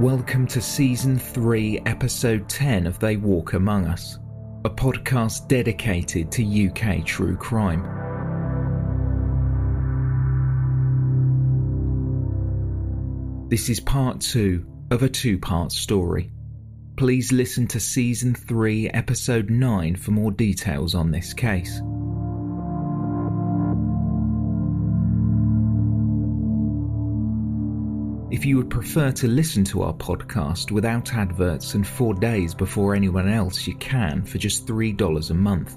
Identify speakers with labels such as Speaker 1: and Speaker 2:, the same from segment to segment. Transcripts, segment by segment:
Speaker 1: Welcome to Season 3, Episode 10 of They Walk Among Us, a podcast dedicated to UK true crime. This is part 2 of a two part story. Please listen to Season 3, Episode 9 for more details on this case. If you would prefer to listen to our podcast without adverts and four days before anyone else, you can for just $3 a month.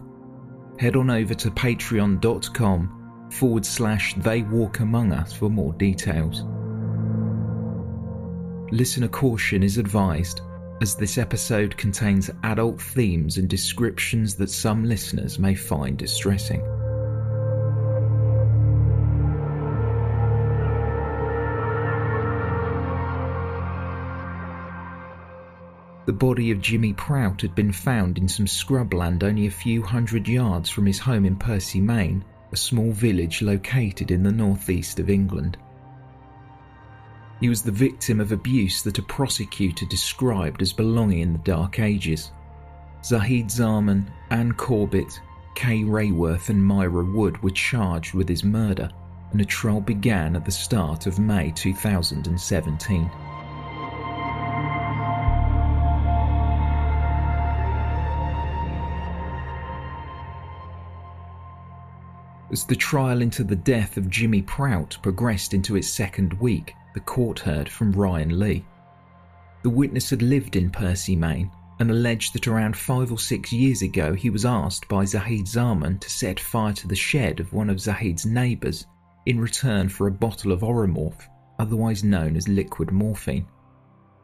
Speaker 1: Head on over to patreon.com forward slash they walk among us for more details. Listener caution is advised, as this episode contains adult themes and descriptions that some listeners may find distressing. The body of Jimmy Prout had been found in some scrubland only a few hundred yards from his home in Percy Main, a small village located in the northeast of England. He was the victim of abuse that a prosecutor described as belonging in the Dark Ages. Zahid Zaman, Ann Corbett, Kay Rayworth, and Myra Wood were charged with his murder, and a trial began at the start of May 2017. As the trial into the death of Jimmy Prout progressed into its second week, the court heard from Ryan Lee. The witness had lived in Percy Main, and alleged that around five or six years ago he was asked by Zahid Zaman to set fire to the shed of one of Zahid's neighbours in return for a bottle of Oromorph, otherwise known as liquid morphine.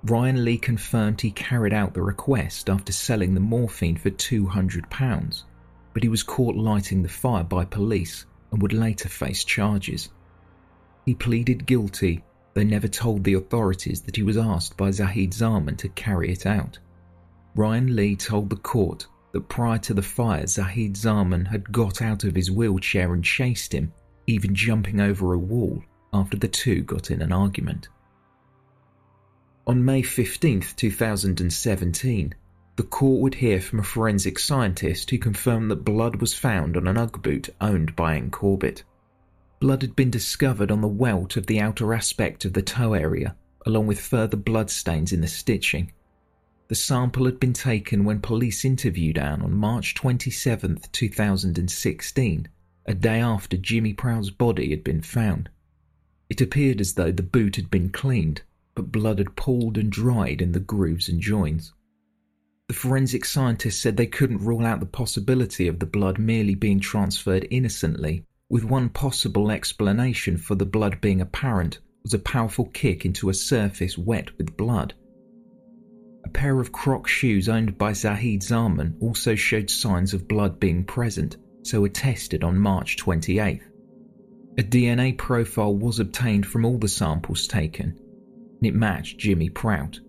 Speaker 1: Ryan Lee confirmed he carried out the request after selling the morphine for £200 but he was caught lighting the fire by police and would later face charges. He pleaded guilty, though never told the authorities that he was asked by Zahid Zaman to carry it out. Ryan Lee told the court that prior to the fire, Zahid Zaman had got out of his wheelchair and chased him, even jumping over a wall after the two got in an argument. On May 15, 2017, the court would hear from a forensic scientist who confirmed that blood was found on an Ugg boot owned by Ann Corbett. Blood had been discovered on the welt of the outer aspect of the toe area, along with further blood stains in the stitching. The sample had been taken when police interviewed Ann on March 27, 2016, a day after Jimmy Prout's body had been found. It appeared as though the boot had been cleaned, but blood had pooled and dried in the grooves and joins. The forensic scientists said they couldn't rule out the possibility of the blood merely being transferred innocently, with one possible explanation for the blood being apparent was a powerful kick into a surface wet with blood. a pair of Croc shoes owned by Zahid Zaman also showed signs of blood being present, so were tested on March 28th. A DNA profile was obtained from all the samples taken, and it matched Jimmy Prout.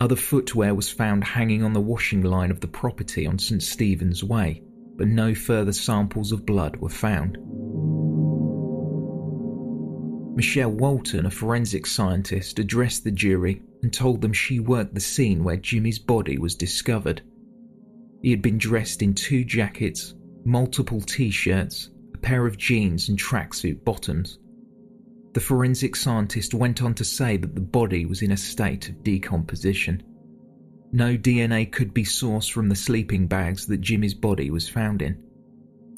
Speaker 1: Other footwear was found hanging on the washing line of the property on St. Stephen's Way, but no further samples of blood were found. Michelle Walton, a forensic scientist, addressed the jury and told them she worked the scene where Jimmy's body was discovered. He had been dressed in two jackets, multiple t shirts, a pair of jeans, and tracksuit bottoms. The forensic scientist went on to say that the body was in a state of decomposition. No DNA could be sourced from the sleeping bags that Jimmy's body was found in.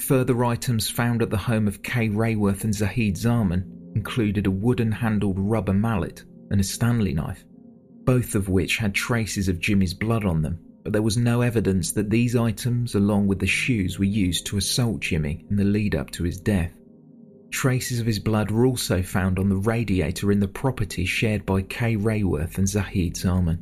Speaker 1: Further items found at the home of Kay Rayworth and Zahid Zaman included a wooden handled rubber mallet and a Stanley knife, both of which had traces of Jimmy's blood on them, but there was no evidence that these items, along with the shoes, were used to assault Jimmy in the lead up to his death. Traces of his blood were also found on the radiator in the property shared by Kay Rayworth and Zahid Zaman.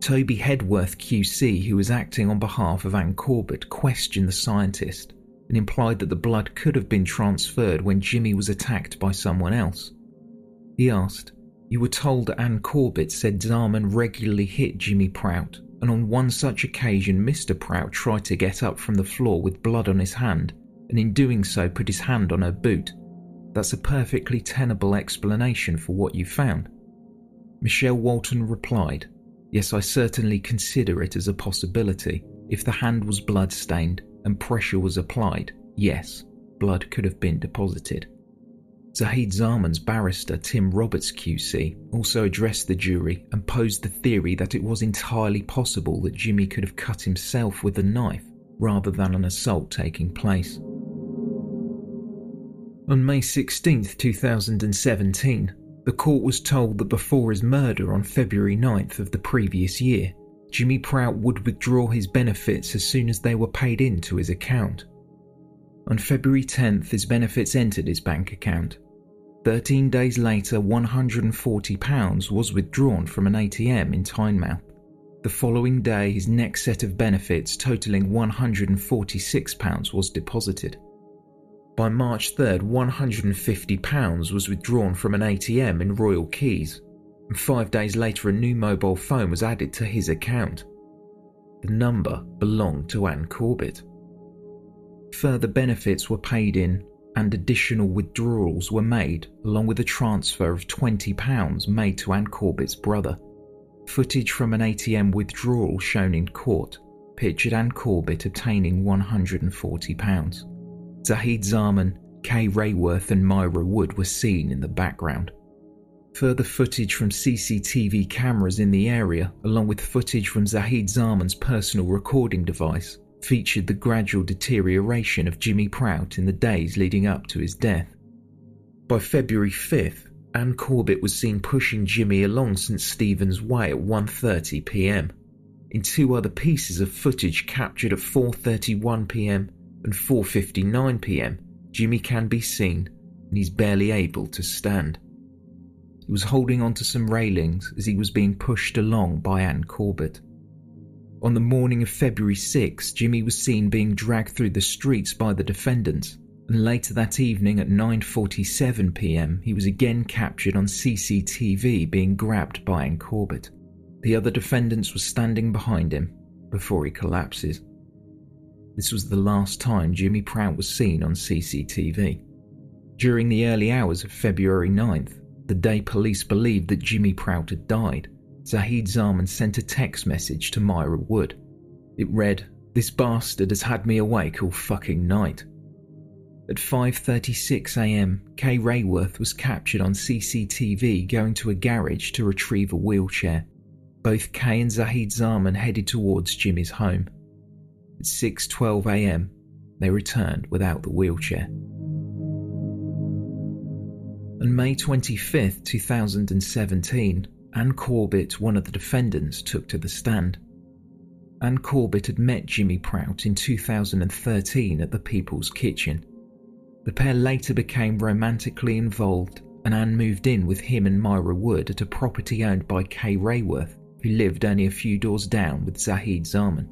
Speaker 1: Toby Hedworth QC, who was acting on behalf of Ann Corbett, questioned the scientist and implied that the blood could have been transferred when Jimmy was attacked by someone else. He asked, You were told Ann Corbett said Zaman regularly hit Jimmy Prout, and on one such occasion Mr. Prout tried to get up from the floor with blood on his hand, and in doing so put his hand on her boot. That's a perfectly tenable explanation for what you found. Michelle Walton replied, Yes, I certainly consider it as a possibility. If the hand was blood stained, and pressure was applied, yes, blood could have been deposited. Zahid Zaman's barrister Tim Roberts QC also addressed the jury and posed the theory that it was entirely possible that Jimmy could have cut himself with a knife rather than an assault taking place. On May 16, 2017, the court was told that before his murder on February 9th of the previous year, Jimmy Prout would withdraw his benefits as soon as they were paid into his account. On February 10th, his benefits entered his bank account. 13 days later, £140 was withdrawn from an ATM in Tynemouth. The following day, his next set of benefits, totalling £146, was deposited. By March 3rd, £150 was withdrawn from an ATM in Royal Quays, and five days later, a new mobile phone was added to his account. The number belonged to Ann Corbett. Further benefits were paid in, and additional withdrawals were made, along with a transfer of £20 made to Ann Corbett's brother. Footage from an ATM withdrawal shown in court pictured Ann Corbett obtaining £140. Zahid Zaman, Kay Rayworth, and Myra Wood were seen in the background. Further footage from CCTV cameras in the area, along with footage from Zahid Zaman's personal recording device, featured the gradual deterioration of Jimmy Prout in the days leading up to his death. By February 5th, Ann Corbett was seen pushing Jimmy along St Stephen's Way at 1:30 p.m. In two other pieces of footage captured at 4:31 p.m. and 4:59 p.m., Jimmy can be seen and he's barely able to stand. He was holding onto some railings as he was being pushed along by Ann Corbett. On the morning of February 6, Jimmy was seen being dragged through the streets by the defendants, and later that evening at 9:47 p.m., he was again captured on CCTV being grabbed by Ann Corbett. The other defendants were standing behind him before he collapses. This was the last time Jimmy Prout was seen on CCTV. During the early hours of February 9th, the day police believed that Jimmy Prout had died, Zahid Zaman sent a text message to Myra Wood. It read, This bastard has had me awake all fucking night. At 5.36am, Kay Rayworth was captured on CCTV going to a garage to retrieve a wheelchair. Both Kay and Zahid Zaman headed towards Jimmy's home. At 6.12am, they returned without the wheelchair. On May 25, 2017, Ann Corbett, one of the defendants, took to the stand. Ann Corbett had met Jimmy Prout in 2013 at the People's Kitchen. The pair later became romantically involved, and Ann moved in with him and Myra Wood at a property owned by Kay Rayworth, who lived only a few doors down with Zahid Zaman.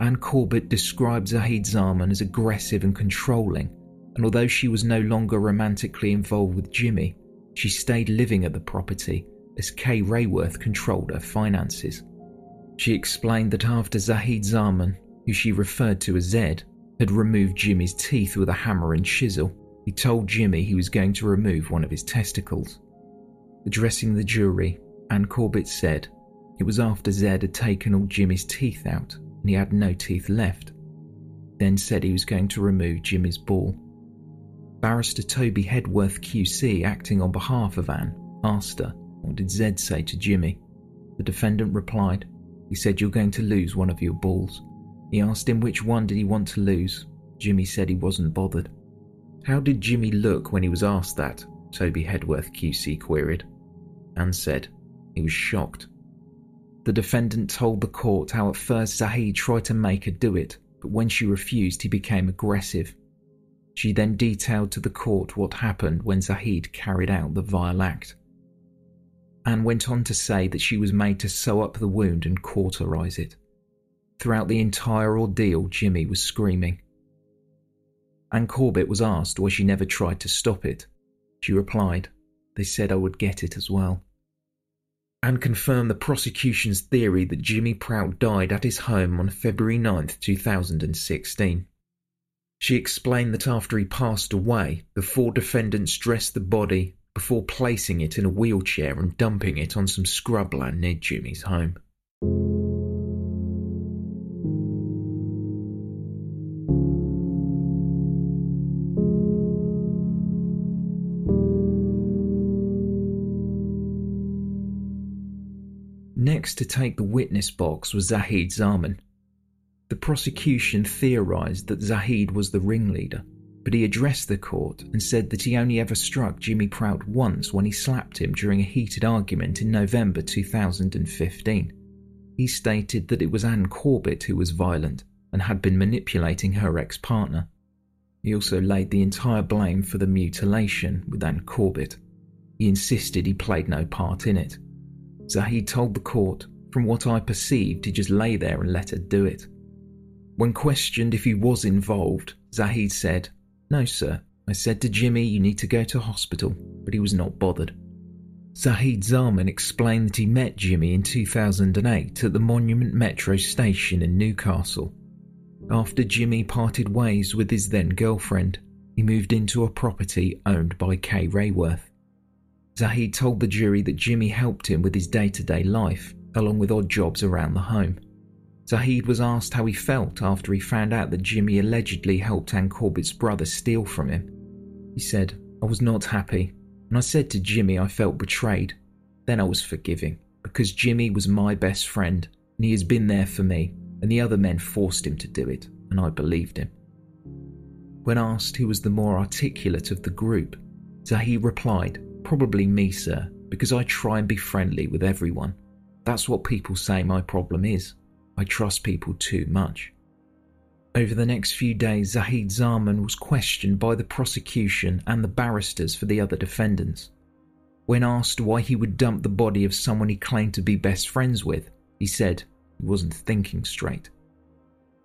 Speaker 1: Ann Corbett described Zahid Zaman as aggressive and controlling, and although she was no longer romantically involved with Jimmy, she stayed living at the property as Kay Rayworth controlled her finances. She explained that after Zahid Zaman, who she referred to as Zed, had removed Jimmy's teeth with a hammer and chisel, he told Jimmy he was going to remove one of his testicles. Addressing the jury, Ann Corbett said it was after Zed had taken all Jimmy's teeth out and he had no teeth left, then said he was going to remove Jimmy's ball. Barrister Toby Hedworth QC, acting on behalf of Ann, asked her, What did Zed say to Jimmy? The defendant replied, He said you're going to lose one of your balls. He asked him which one did he want to lose. Jimmy said he wasn't bothered. How did Jimmy look when he was asked that? Toby Hedworth QC queried. Ann said, He was shocked. The defendant told the court how at first Zahid tried to make her do it, but when she refused, he became aggressive. She then detailed to the court what happened when Zahid carried out the vile act. Ann went on to say that she was made to sew up the wound and cauterize it. Throughout the entire ordeal, Jimmy was screaming. Ann Corbett was asked why she never tried to stop it. She replied, They said I would get it as well. Ann confirmed the prosecution's theory that Jimmy Prout died at his home on February 9, 2016. She explained that after he passed away, the four defendants dressed the body before placing it in a wheelchair and dumping it on some scrubland near Jimmy's home. Next to take the witness box was Zahid Zaman, the prosecution theorized that Zahid was the ringleader, but he addressed the court and said that he only ever struck Jimmy Prout once when he slapped him during a heated argument in November 2015. He stated that it was Ann Corbett who was violent and had been manipulating her ex partner. He also laid the entire blame for the mutilation with Ann Corbett. He insisted he played no part in it. Zahid told the court, from what I perceived, he just lay there and let her do it. When questioned if he was involved, Zahid said, No, sir. I said to Jimmy, You need to go to hospital, but he was not bothered. Zahid Zaman explained that he met Jimmy in 2008 at the Monument Metro station in Newcastle. After Jimmy parted ways with his then girlfriend, he moved into a property owned by Kay Rayworth. Zahid told the jury that Jimmy helped him with his day to day life, along with odd jobs around the home. Zahid was asked how he felt after he found out that Jimmy allegedly helped Ann Corbett's brother steal from him. He said, I was not happy, and I said to Jimmy I felt betrayed. Then I was forgiving, because Jimmy was my best friend, and he has been there for me, and the other men forced him to do it, and I believed him. When asked who was the more articulate of the group, Zahid replied, Probably me, sir, because I try and be friendly with everyone. That's what people say my problem is. I trust people too much. Over the next few days, Zahid Zaman was questioned by the prosecution and the barristers for the other defendants. When asked why he would dump the body of someone he claimed to be best friends with, he said he wasn't thinking straight.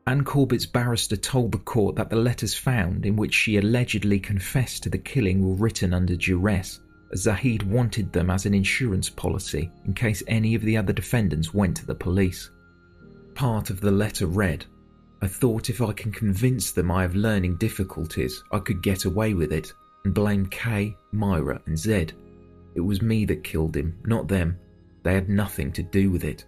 Speaker 1: Ann Corbett's barrister told the court that the letters found in which she allegedly confessed to the killing were written under duress, Zahid wanted them as an insurance policy in case any of the other defendants went to the police. Part of the letter read, I thought if I can convince them I have learning difficulties, I could get away with it and blame Kay, Myra, and Zed. It was me that killed him, not them. They had nothing to do with it.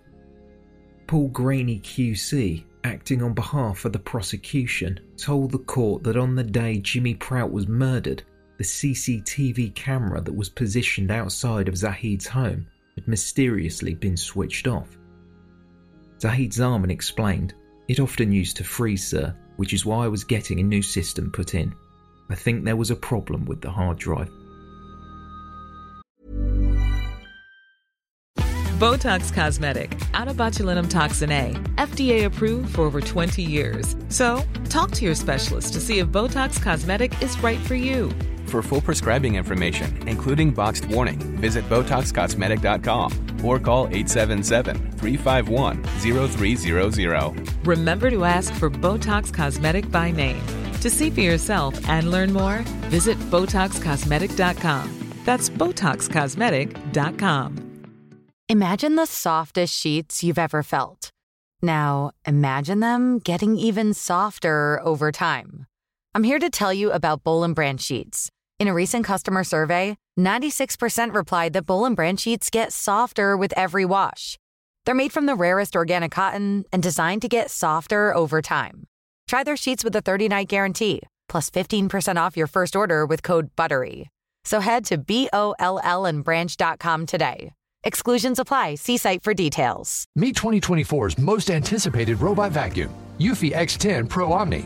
Speaker 1: Paul Greaney QC, acting on behalf of the prosecution, told the court that on the day Jimmy Prout was murdered, the CCTV camera that was positioned outside of Zahid's home had mysteriously been switched off. Zahid Zaman explained, It often used to freeze, sir, which is why I was getting a new system put in. I think there was a problem with the hard drive.
Speaker 2: Botox Cosmetic, out of botulinum toxin A, FDA approved for over 20 years. So, talk to your specialist to see if Botox Cosmetic is right for you.
Speaker 3: For full prescribing information, including boxed warning, visit BotoxCosmetic.com or call 877-351-0300.
Speaker 2: Remember to ask for Botox Cosmetic by name. To see for yourself and learn more, visit BotoxCosmetic.com. That's BotoxCosmetic.com.
Speaker 4: Imagine the softest sheets you've ever felt. Now, imagine them getting even softer over time. I'm here to tell you about Boll and Branch sheets. In a recent customer survey, 96% replied that Boll and Branch sheets get softer with every wash. They're made from the rarest organic cotton and designed to get softer over time. Try their sheets with a 30-night guarantee, plus 15% off your first order with code BUTTERY. So head to B-O-L-L and branch.com today. Exclusions apply. See site for details.
Speaker 5: Meet 2024's most anticipated robot vacuum, Eufy X10 Pro Omni.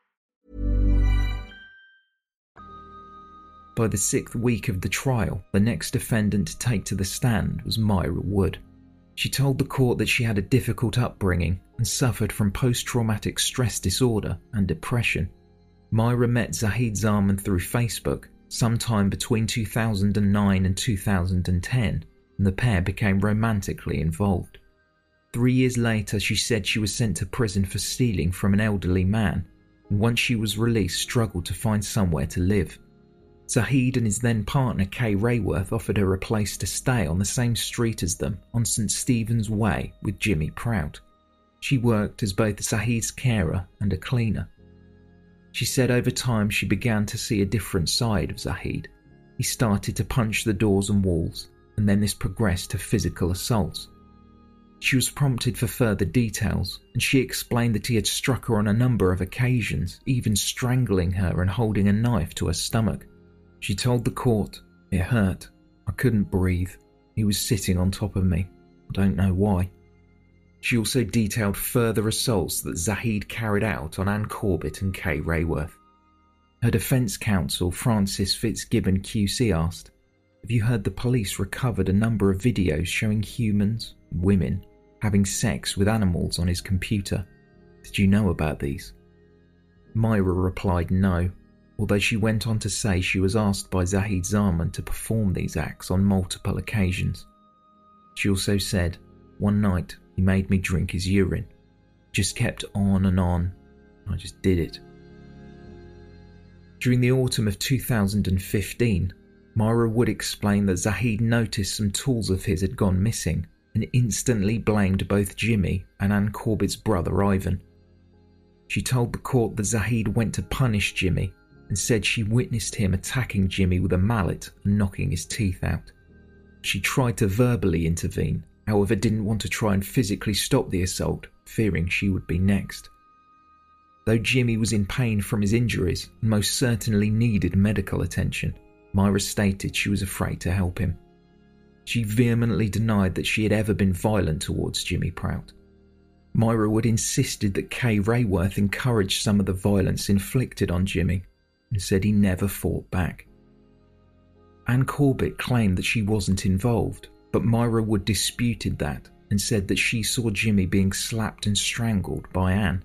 Speaker 1: By the sixth week of the trial, the next defendant to take to the stand was Myra Wood. She told the court that she had a difficult upbringing and suffered from post traumatic stress disorder and depression. Myra met Zahid Zaman through Facebook sometime between 2009 and 2010, and the pair became romantically involved. Three years later, she said she was sent to prison for stealing from an elderly man, and once she was released, struggled to find somewhere to live. Zahid and his then partner Kay Rayworth offered her a place to stay on the same street as them on St. Stephen's Way with Jimmy Prout. She worked as both Zahid's carer and a cleaner. She said over time she began to see a different side of Zahid. He started to punch the doors and walls, and then this progressed to physical assaults. She was prompted for further details, and she explained that he had struck her on a number of occasions, even strangling her and holding a knife to her stomach. She told the court, It hurt. I couldn't breathe. He was sitting on top of me. I don't know why. She also detailed further assaults that Zahid carried out on Ann Corbett and Kay Rayworth. Her defence counsel, Francis Fitzgibbon QC, asked, Have you heard the police recovered a number of videos showing humans, women, having sex with animals on his computer? Did you know about these? Myra replied no, although she went on to say she was asked by Zahid Zaman to perform these acts on multiple occasions. She also said, One night he made me drink his urine. Just kept on and on. I just did it. During the autumn of 2015, Myra Wood explained that Zahid noticed some tools of his had gone missing and instantly blamed both Jimmy and Ann Corbett's brother Ivan. She told the court that Zahid went to punish Jimmy and said she witnessed him attacking Jimmy with a mallet and knocking his teeth out. She tried to verbally intervene, however, didn't want to try and physically stop the assault, fearing she would be next. Though Jimmy was in pain from his injuries and most certainly needed medical attention, Myra stated she was afraid to help him. She vehemently denied that she had ever been violent towards Jimmy Prout. Myra would insisted that Kay Rayworth encouraged some of the violence inflicted on Jimmy and said he never fought back. Ann Corbett claimed that she wasn't involved, but Myra Wood disputed that and said that she saw Jimmy being slapped and strangled by Ann.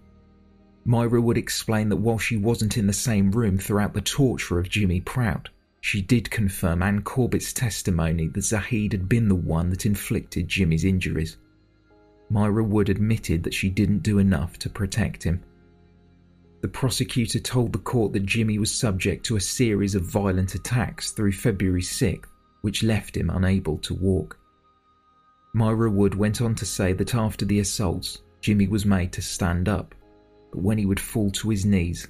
Speaker 1: Myra would explain that while she wasn't in the same room throughout the torture of Jimmy Prout, she did confirm Ann Corbett's testimony that Zahid had been the one that inflicted Jimmy's injuries. Myra Wood admitted that she didn't do enough to protect him. The prosecutor told the court that Jimmy was subject to a series of violent attacks through February 6th, which left him unable to walk. Myra Wood went on to say that after the assaults, Jimmy was made to stand up, but when he would fall to his knees,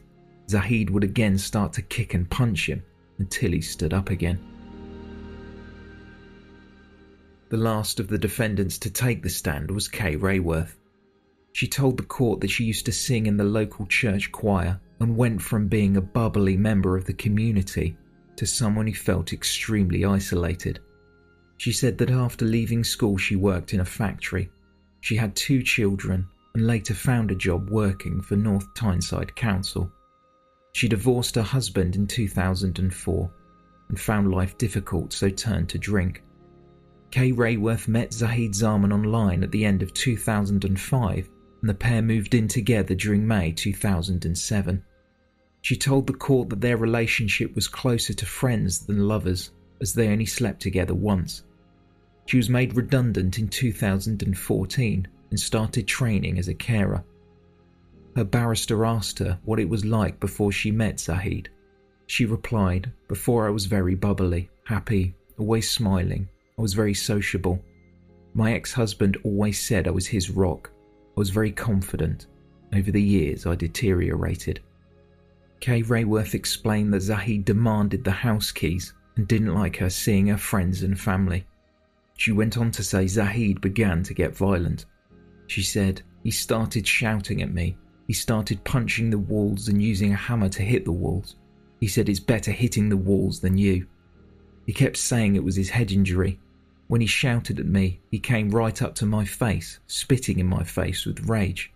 Speaker 1: Zahid would again start to kick and punch him until he stood up again. The last of the defendants to take the stand was Kay Rayworth. She told the court that she used to sing in the local church choir and went from being a bubbly member of the community to someone who felt extremely isolated. She said that after leaving school, she worked in a factory. She had two children and later found a job working for North Tyneside Council. She divorced her husband in 2004 and found life difficult, so turned to drink. Kay Rayworth met Zahid Zaman online at the end of 2005 and the pair moved in together during May 2007. She told the court that their relationship was closer to friends than lovers, as they only slept together once. She was made redundant in 2014 and started training as a carer. Her barrister asked her what it was like before she met Zahid. She replied, Before I was very bubbly, happy, always smiling. I was very sociable. My ex husband always said I was his rock. I was very confident. Over the years, I deteriorated. Kay Rayworth explained that Zahid demanded the house keys and didn't like her seeing her friends and family. She went on to say Zahid began to get violent. She said, He started shouting at me. He started punching the walls and using a hammer to hit the walls. He said it's better hitting the walls than you. He kept saying it was his head injury. When he shouted at me, he came right up to my face, spitting in my face with rage.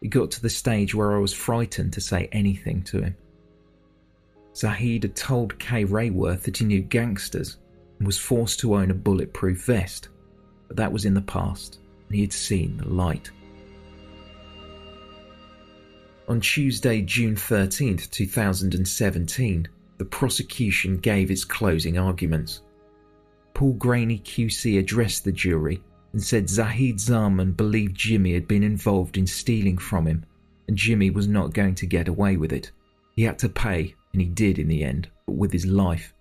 Speaker 1: It got to the stage where I was frightened to say anything to him. Zahid had told Kay Rayworth that he knew gangsters and was forced to own a bulletproof vest, but that was in the past and he had seen the light. On Tuesday, June 13th, 2017, the prosecution gave its closing arguments. Paul Greaney QC addressed the jury and said Zahid Zaman believed Jimmy had been involved in stealing from him, and Jimmy was not going to get away with it. He had to pay, and he did in the end, but with his life.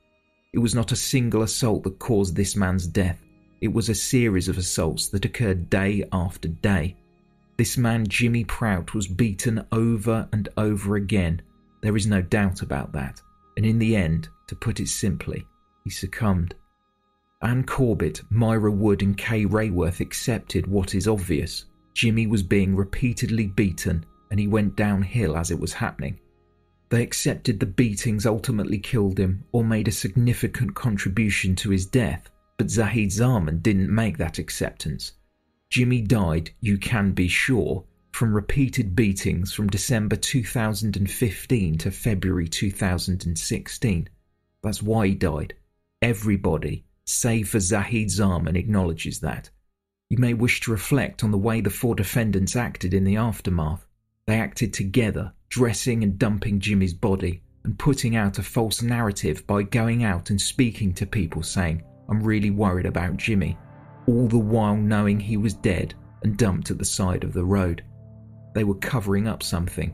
Speaker 1: It was not a single assault that caused this man's death. It was a series of assaults that occurred day after day. This man, Jimmy Prout, was beaten over and over again. There is no doubt about that. And in the end, to put it simply, he succumbed. Ann Corbett, Myra Wood, and Kay Rayworth accepted what is obvious. Jimmy was being repeatedly beaten, and he went downhill as it was happening. They accepted the beatings ultimately killed him or made a significant contribution to his death, but Zahid Zaman didn't make that acceptance. Jimmy died, you can be sure, from repeated beatings from December 2015 to February 2016. That's why he died. Everybody, save for Zahid Zaman, acknowledges that. You may wish to reflect on the way the four defendants acted in the aftermath. They acted together, dressing and dumping Jimmy's body, and putting out a false narrative by going out and speaking to people saying, I'm really worried about Jimmy, all the while knowing he was dead and dumped at the side of the road. They were covering up something.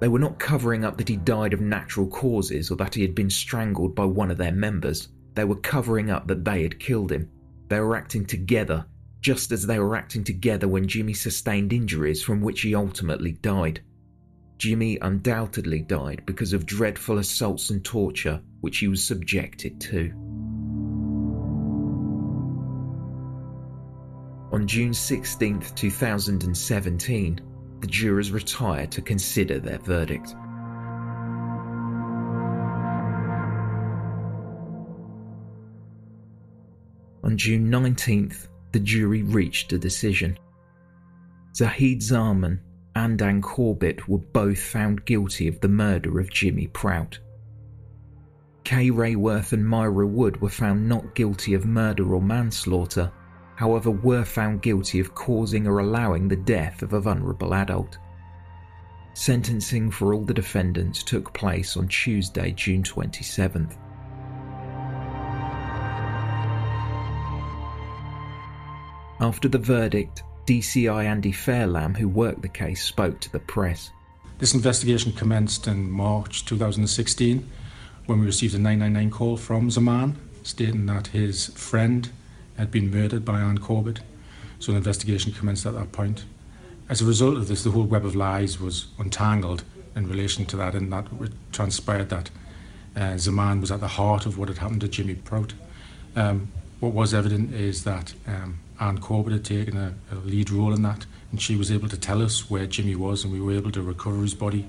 Speaker 1: They were not covering up that he died of natural causes or that he had been strangled by one of their members. They were covering up that they had killed him. They were acting together, just as they were acting together when Jimmy sustained injuries from which he ultimately died. Jimmy undoubtedly died because of dreadful assaults and torture which he was subjected to. On June 16, 2017, the jurors retired to consider their verdict. On June 19th, the jury reached a decision. Zahid Zaman and Ann Corbett were both found guilty of the murder of Jimmy Prout. Kay Rayworth and Myra Wood were found not guilty of murder or manslaughter, however, were found guilty of causing or allowing the death of a vulnerable adult. Sentencing for all the defendants took place on Tuesday, June 27th. After the verdict, DCI Andy Fairlamb, who worked the case, spoke to the press.
Speaker 6: This investigation commenced in March 2016 when we received a 999 call from Zaman stating that his friend had been murdered by Ann Corbett. So an investigation commenced at that point. As a result of this, the whole web of lies was untangled in relation to that, and that it transpired that uh, Zaman was at the heart of what had happened to Jimmy Prout. Um, what was evident is that um, Ann Corbett had taken a, a, lead role in that, and she was able to tell us where Jimmy was, and we were able to recover his body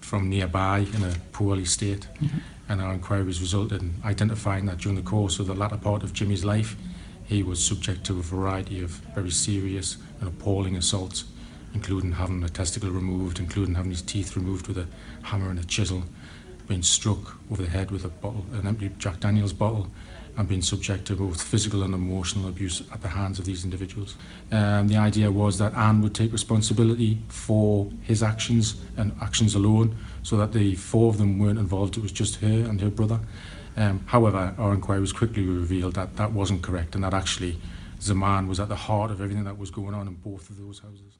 Speaker 6: from nearby in a poorly state. Mm-hmm. And our inquiries resulted in identifying that during the course of the latter part of Jimmy's life, he was subject to a variety of very serious and appalling assaults, including having a testicle removed, including having his teeth removed with a hammer and a chisel, being struck over the head with a bottle, an empty Jack Daniels bottle, and been subject to both physical and emotional abuse at the hands of these individuals. Um, the idea was that Ann would take responsibility for his actions and actions alone, so that the four of them weren't involved. It was just her and her brother. Um, however, our inquiries quickly revealed that that wasn't correct and that actually Zaman was at the heart of everything that was going on in both of those houses.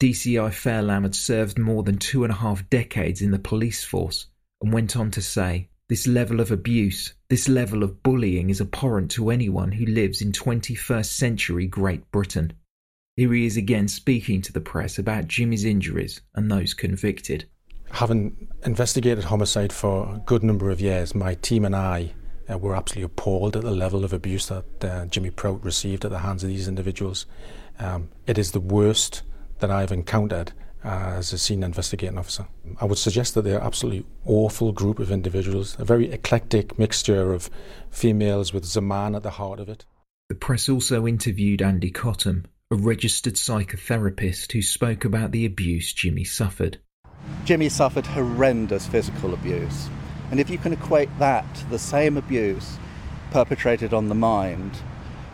Speaker 1: DCI Fairlamb had served more than two and a half decades in the police force and went on to say, This level of abuse, this level of bullying is abhorrent to anyone who lives in 21st century Great Britain. Here he is again speaking to the press about Jimmy's injuries and those convicted
Speaker 6: having investigated homicide for a good number of years, my team and I uh, were absolutely appalled at the level of abuse that uh, Jimmy Prout received at the hands of these individuals. Um, it is the worst that I've encountered Uh, as a senior investigating officer. I would suggest that they're an absolutely awful group of individuals, a very eclectic mixture of females with Zaman at the heart of it.
Speaker 1: The press also interviewed Andy Cottam, a registered psychotherapist who spoke about the abuse Jimmy suffered.
Speaker 7: Jimmy suffered horrendous physical abuse. And if you can equate that to the same abuse perpetrated on the mind,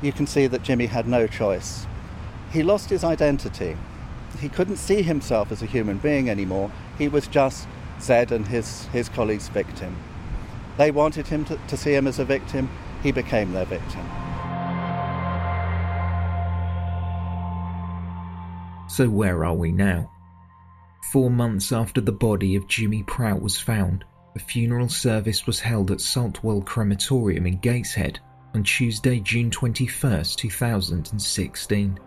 Speaker 7: you can see that Jimmy had no choice. He lost his identity. He couldn't see himself as a human being anymore. He was just Zed and his, his colleagues' victim. They wanted him to, to see him as a victim. He became their victim.
Speaker 1: So, where are we now? Four months after the body of Jimmy Prout was found, a funeral service was held at Saltwell Crematorium in Gateshead on Tuesday, June 21, 2016.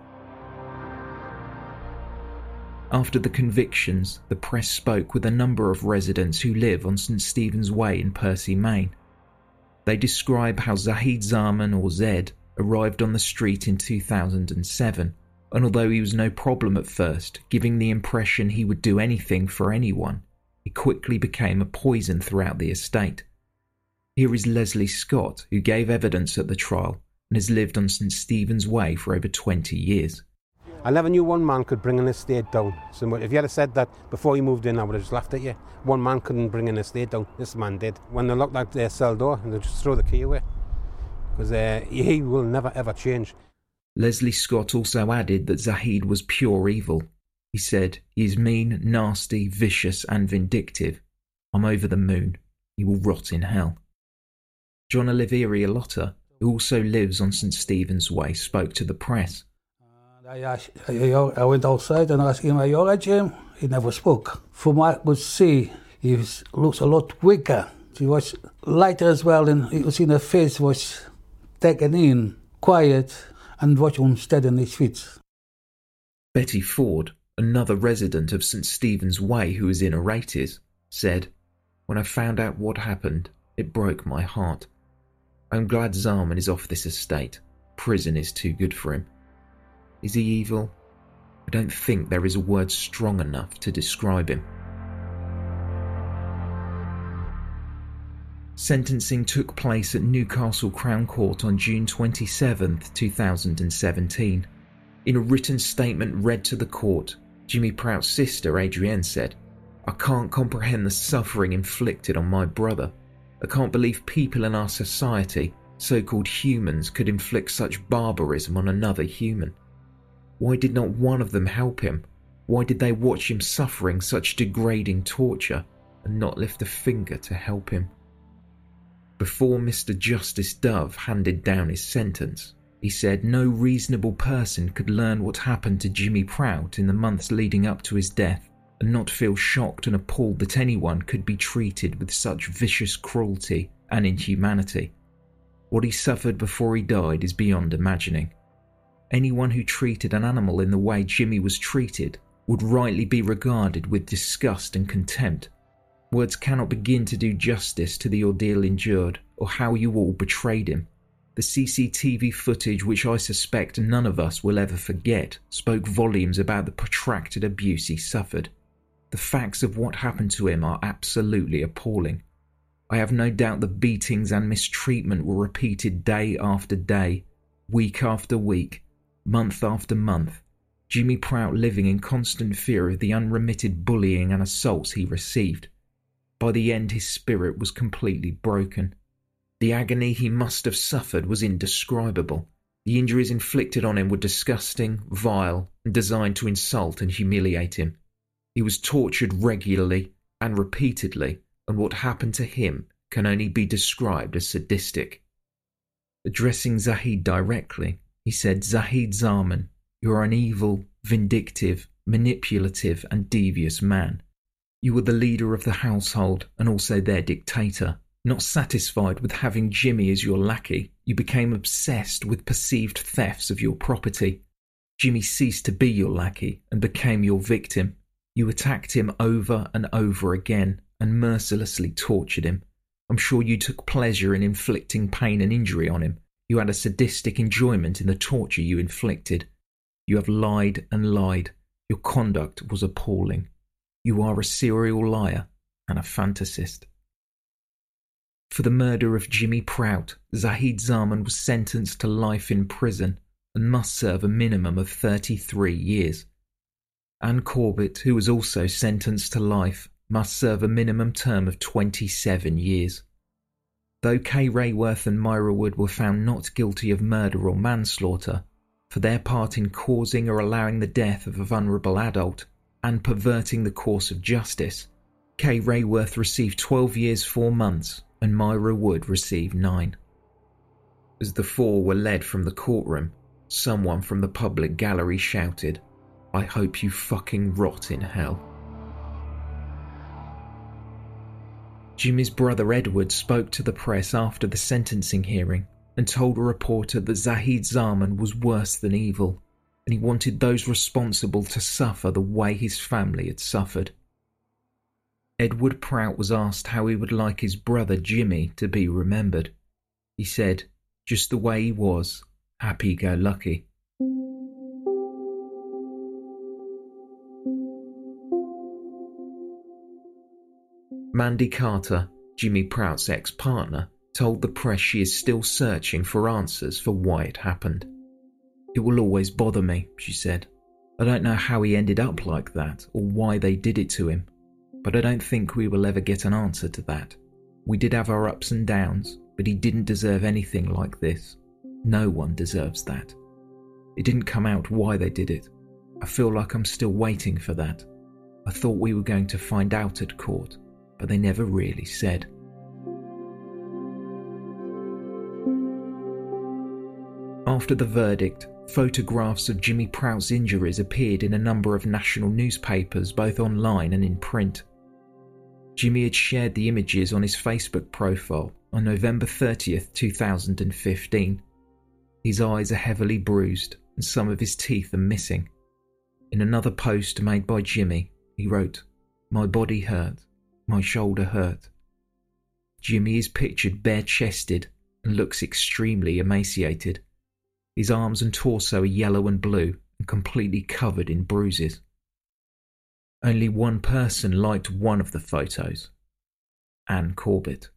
Speaker 1: After the convictions, the press spoke with a number of residents who live on St Stephen's Way in Percy Main. They describe how Zahid Zaman or Zed arrived on the street in 2007 and although he was no problem at first, giving the impression he would do anything for anyone, he quickly became a poison throughout the estate. Here is Leslie Scott, who gave evidence at the trial and has lived on St Stephen's Way for over 20 years.
Speaker 8: I never knew one man could bring an estate down. So if you had said that before you moved in, I would have just laughed at you. One man couldn't bring an estate down. This man did. When they locked that their cell door, and they just throw the key away. Because uh, he will never ever change.
Speaker 1: Leslie Scott also added that Zahid was pure evil. He said, He is mean, nasty, vicious, and vindictive. I'm over the moon. He will rot in hell. John Oliveri Alotta, who also lives on St. Stephen's Way, spoke to the press.
Speaker 9: I, asked, I went outside and asked him, Are you alright, Jim? He never spoke. From what I could see, he was, looks a lot weaker. He was lighter as well, and you could see the face was taken in, quiet, and watch instead in his feet.
Speaker 1: Betty Ford, another resident of St. Stephen's Way who was in Oratys, said, When I found out what happened, it broke my heart. I'm glad Zaman is off this estate. Prison is too good for him. Is he evil? I don't think there is a word strong enough to describe him. Sentencing took place at Newcastle Crown Court on June 27, 2017. In a written statement read to the court, Jimmy Prout's sister Adrienne said, I can't comprehend the suffering inflicted on my brother. I can't believe people in our society, so called humans could inflict such barbarism on another human? Why did not one of them help him? Why did they watch him suffering such degrading torture and not lift a finger to help him? Before Mr. Justice Dove handed down his sentence, he said no reasonable person could learn what happened to Jimmy Prout in the months leading up to his death and not feel shocked and appalled that anyone could be treated with such vicious cruelty and inhumanity. What he suffered before he died is beyond imagining. Anyone who treated an animal in the way Jimmy was treated would rightly be regarded with disgust and contempt. Words cannot begin to do justice to the ordeal endured or how you all betrayed him. The CCTV footage, which I suspect none of us will ever forget, spoke volumes about the protracted abuse he suffered. The facts of what happened to him are absolutely appalling. I have no doubt the beatings and mistreatment were repeated day after day, week after week, month after month, Jimmy Prout living in constant fear of the unremitted bullying and assaults he received. By the end, his spirit was completely broken. The agony he must have suffered was indescribable. The injuries inflicted on him were disgusting, vile, and designed to insult and humiliate him. He was tortured regularly and repeatedly, and what happened to him can only be described as sadistic. Addressing Zahid directly, he said, Zahid Zaman, you are an evil, vindictive, manipulative, and devious man. You were the leader of the household and also their dictator. Not satisfied with having Jimmy as your lackey, you became obsessed with perceived thefts of your property. Jimmy ceased to be your lackey and became your victim. You attacked him over and over again and mercilessly tortured him. I'm sure you took pleasure in inflicting pain and injury on him. You had a sadistic enjoyment in the torture you inflicted. You have lied and lied. Your conduct was appalling. You are a serial liar and a fantasist. For the murder of Jimmy Prout, Zahid Zaman was sentenced to life in prison and must serve a minimum of 33 years. Ann Corbett, who was also sentenced to life, must serve a minimum term of 27 years. Though Kay Rayworth and Myra Wood were found not guilty of murder or manslaughter, for their part in causing or allowing the death of a vulnerable adult and perverting the course of justice, Kay Rayworth received 12 years 4 months and Myra Wood received 9. As the four were led from the courtroom, someone from the public gallery shouted, I hope you fucking rot in hell. Jimmy's brother Edward spoke to the press after the sentencing hearing and told a reporter that Zahid Zaman was worse than evil, and he wanted those responsible to suffer the way his family had suffered. Edward Prout was asked how he would like his brother Jimmy to be remembered. He said, just the way he was, happy go lucky. Mandy Carter, Jimmy Prout's ex partner, told the press she is still searching for answers for why it happened. It will always bother me, she said. I don't know how he ended up like that or why they did it to him, but I don't think we will ever get an answer to that. We did have our ups and downs, but he didn't deserve anything like this. No one deserves that. It didn't come out why they did it. I feel like I'm still waiting for that. I thought we were going to find out at court, but they never really said. After the verdict, photographs of Jimmy Prout's injuries appeared in a number of national newspapers, both online and in print. Jimmy had shared the images on his Facebook profile on November 30th, 2015. His eyes are heavily bruised and some of his teeth are missing. In another post made by Jimmy, he wrote, My body hurt, my shoulder hurt. Jimmy is pictured bare chested and looks extremely emaciated. His arms and torso are yellow and blue and completely covered in bruises. Only one person liked one of the photos Ann Corbett.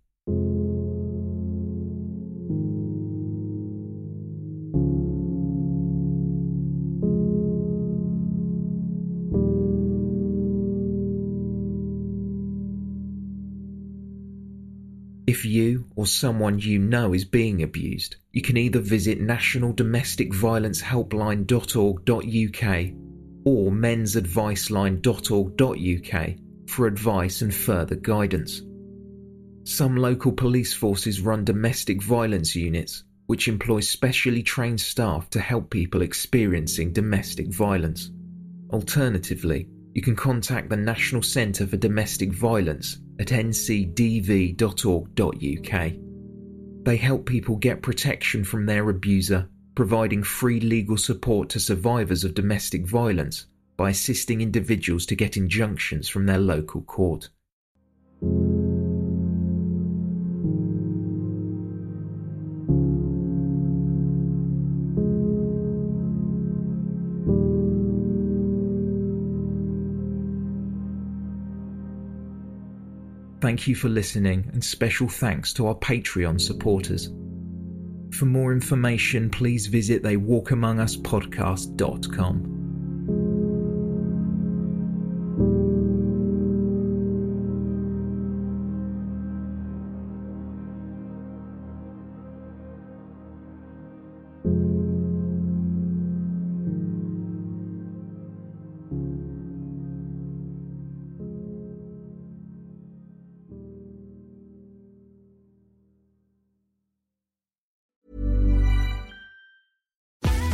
Speaker 1: If you or someone you know is being abused, you can either visit nationaldomesticviolencehelpline.org.uk or mensadviceline.org.uk for advice and further guidance. Some local police forces run domestic violence units, which employ specially trained staff to help people experiencing domestic violence. Alternatively, you can contact the National Centre for Domestic Violence at ncdv.org.uk. They help people get protection from their abuser, providing free legal support to survivors of domestic violence by assisting individuals to get injunctions from their local court. Thank you for listening, and special thanks to our Patreon supporters. For more information, please visit theywalkamonguspodcast.com.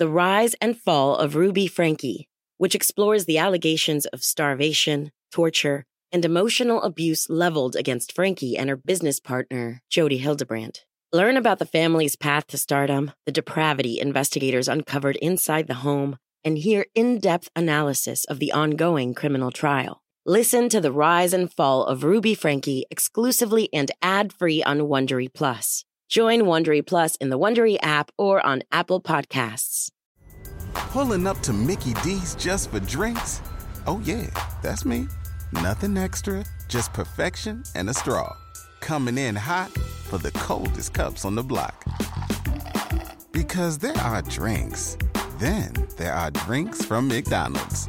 Speaker 10: The Rise and Fall of Ruby Franke, which explores the allegations of starvation, torture, and emotional abuse leveled against Franke and her business partner, Jody Hildebrandt. Learn about the family's path to stardom, the depravity investigators uncovered inside the home, and hear in depth analysis of the ongoing criminal trial. Listen to the rise and fall of Ruby Franke exclusively and ad free on Wondery Plus. Join Wondery Plus in the Wondery app or on Apple Podcasts.
Speaker 11: Pulling up to Mickey D's just for drinks? Oh, yeah, that's me. Nothing extra, just perfection and a straw. Coming in hot for the coldest cups on the block. Because there are drinks, then there are drinks from McDonald's.